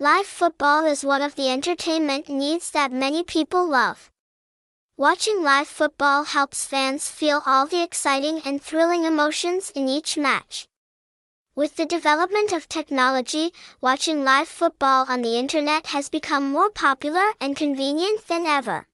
Live football is one of the entertainment needs that many people love. Watching live football helps fans feel all the exciting and thrilling emotions in each match. With the development of technology, watching live football on the internet has become more popular and convenient than ever.